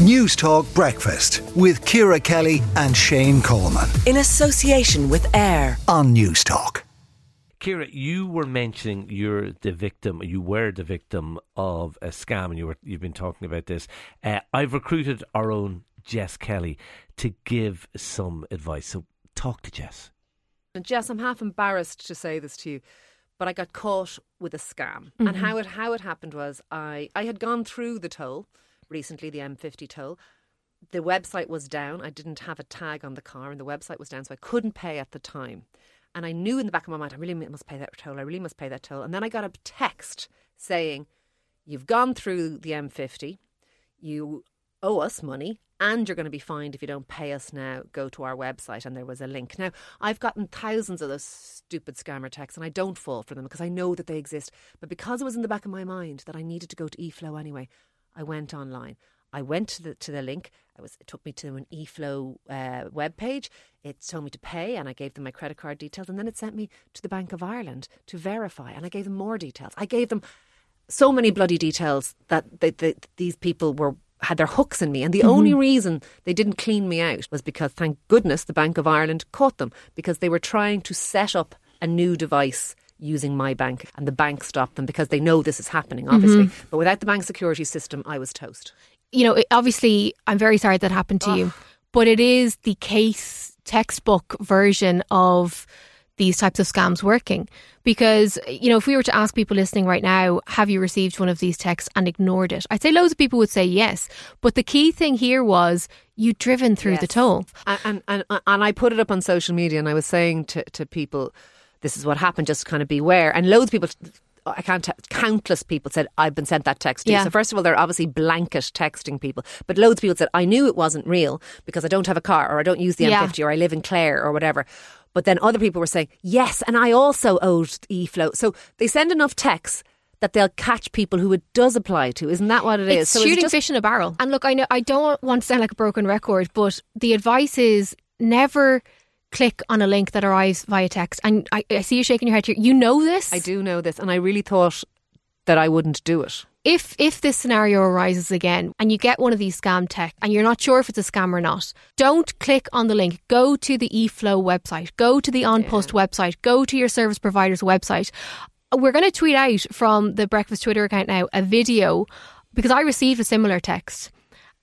Newstalk Breakfast with Ciara Kelly and Shane Coleman in association with AIR on News Talk. Ciara, you were mentioning you're the victim. You were the victim of a scam, and you were you've been talking about this. Uh, I've recruited our own Jess Kelly to give some advice. So talk to Jess. And Jess, I'm half embarrassed to say this to you, but I got caught with a scam. Mm-hmm. And how it how it happened was I I had gone through the toll recently, the M50 toll. The website was down. I didn't have a tag on the car, and the website was down, so I couldn't pay at the time. And I knew in the back of my mind, I really must pay that toll. I really must pay that toll. And then I got a text saying, "You've gone through the M50. You owe us money." And you're going to be fined if you don't pay us now. Go to our website, and there was a link. Now, I've gotten thousands of those stupid scammer texts, and I don't fall for them because I know that they exist. But because it was in the back of my mind that I needed to go to eFlow anyway, I went online. I went to the to the link. I was it took me to an eFlow uh, web page. It told me to pay, and I gave them my credit card details, and then it sent me to the Bank of Ireland to verify, and I gave them more details. I gave them so many bloody details that they, they, these people were had their hooks in me, and the only reason they didn't clean me out was because, thank goodness, the Bank of Ireland caught them because they were trying to set up a new device using my bank, and the bank stopped them because they know this is happening, obviously. Mm-hmm. But without the bank security system, I was toast. you know, it, obviously, I'm very sorry that happened to you, but it is the case textbook version of these types of scams working. Because, you know, if we were to ask people listening right now, have you received one of these texts and ignored it? I'd say loads of people would say yes. But the key thing here was you'd driven through the toll. And, and and and I put it up on social media, and I was saying to to people, this is what happened. Just kind of beware. And loads of people. I can't. T- countless people said I've been sent that text. To you." Yeah. So first of all, they're obviously blanket texting people, but loads of people said I knew it wasn't real because I don't have a car or I don't use the Yeah. M50 or I live in Clare or whatever. But then other people were saying yes, and I also owed eFlow. So they send enough texts that they'll catch people who it does apply to. Isn't that what it is? It's So shooting just- fish in a barrel. And look, I know I don't want to sound like a broken record, but the advice is never click on a link that arrives via text. And I, I see you shaking your head here. You know this. I do know this, and I really thought that I wouldn't do it. If if this scenario arises again and you get one of these scam tech and you're not sure if it's a scam or not, don't click on the link. Go to the eFlow website. Go to the An Post website. Go to your service provider's website. We're going to tweet out from the Breakfast Twitter account now a video because I received a similar text.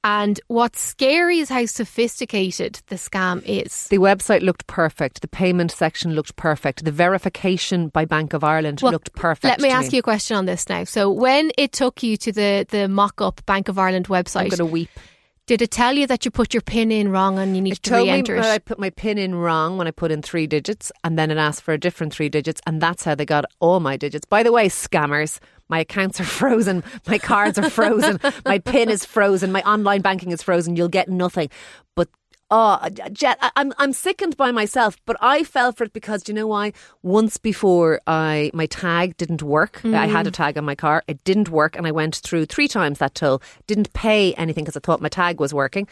And what's scary is how sophisticated the scam is. The website looked perfect. The payment section looked perfect. The verification by Bank of Ireland Well, looked perfect. Let me ask you a question on this now. So, when it took you to the, the mock up Bank of Ireland website, I'm going to weep. did it tell you that you put your PIN in wrong and you need It to told me re-enter that I put my pin in wrong when I put in three digits, and then it asked for a different three digits, and that's how they got all my digits. By the way, scammers, my accounts are frozen, my cards are frozen, my pin is frozen, my online banking is frozen. You'll get nothing. But oh, Jet, I'm I'm sickened by myself. But I fell for it because do you know why? Once before, I my tag didn't work. I had a mm. tag on my car. It didn't work, and I went through three times that toll. Didn't pay anything because I thought my tag was working.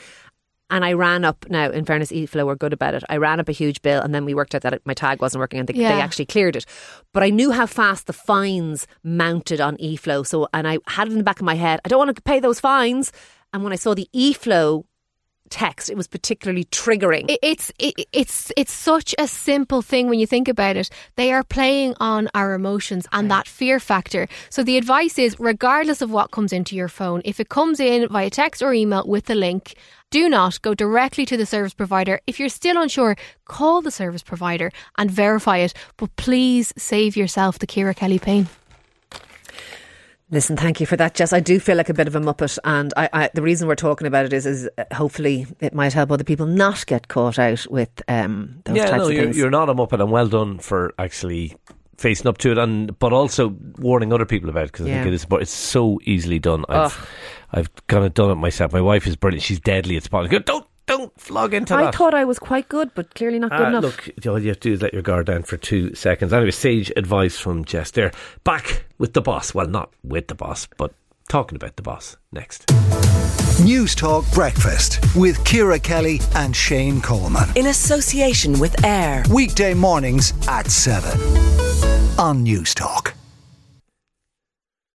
And I ran up, now in fairness, eFlow were good about it. I ran up a huge bill and then we worked out that my tag wasn't working and they, Yeah. they actually cleared it. But I knew how fast the fines mounted on eFlow. So, and I had it in the back of my head, I don't want to pay those fines. And when I saw the eFlow text, it was particularly triggering. It's it, it's it's such a simple thing when you think about it. They are playing on our emotions and that fear factor. So the advice is, regardless of what comes into your phone, if it comes in via text or email with the link, do not go directly to the service provider. If you're still unsure, call the service provider and verify it. But please save yourself the Ciara Kelly pain. Listen, thank you for that, Jess. I do feel like a bit of a muppet, and I, I, the reason we're talking about it is, is uh, hopefully it might help other people not get caught out with um, those yeah, types no, of you're, things. you're not a muppet, and well done for actually facing up to it, and but also warning other people about it because I think it is. But it's so easily done. I've I've kind of done it myself. My wife is brilliant. She's deadly at spotting. Go, Don't don't flog into I that. thought I was quite good, but clearly not good Ah, enough. Look, all you have to do is let your guard down for two seconds. Anyway, sage advice from Jess there. Back with the boss. Well, not with the boss, but talking about the boss next. Newstalk Breakfast with Ciara Kelly and Shane Coleman. in association with AIR. Weekday mornings at 7 on Newstalk.